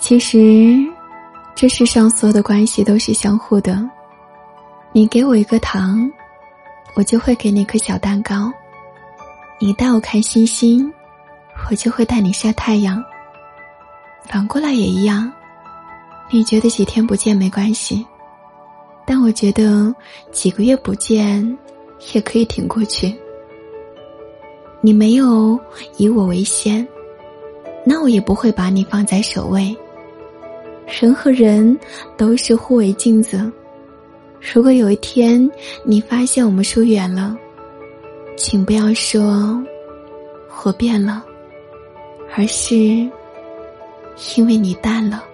其实，这世上所有的关系都是相互的。你给我一个糖，我就会给你颗小蛋糕；你带我看星星，我就会带你晒太阳。反过来也一样，你觉得几天不见没关系，但我觉得几个月不见也可以挺过去。你没有以我为先，那我也不会把你放在首位。人和人都是互为镜子。如果有一天你发现我们疏远了，请不要说“我变了”，而是因为你淡了。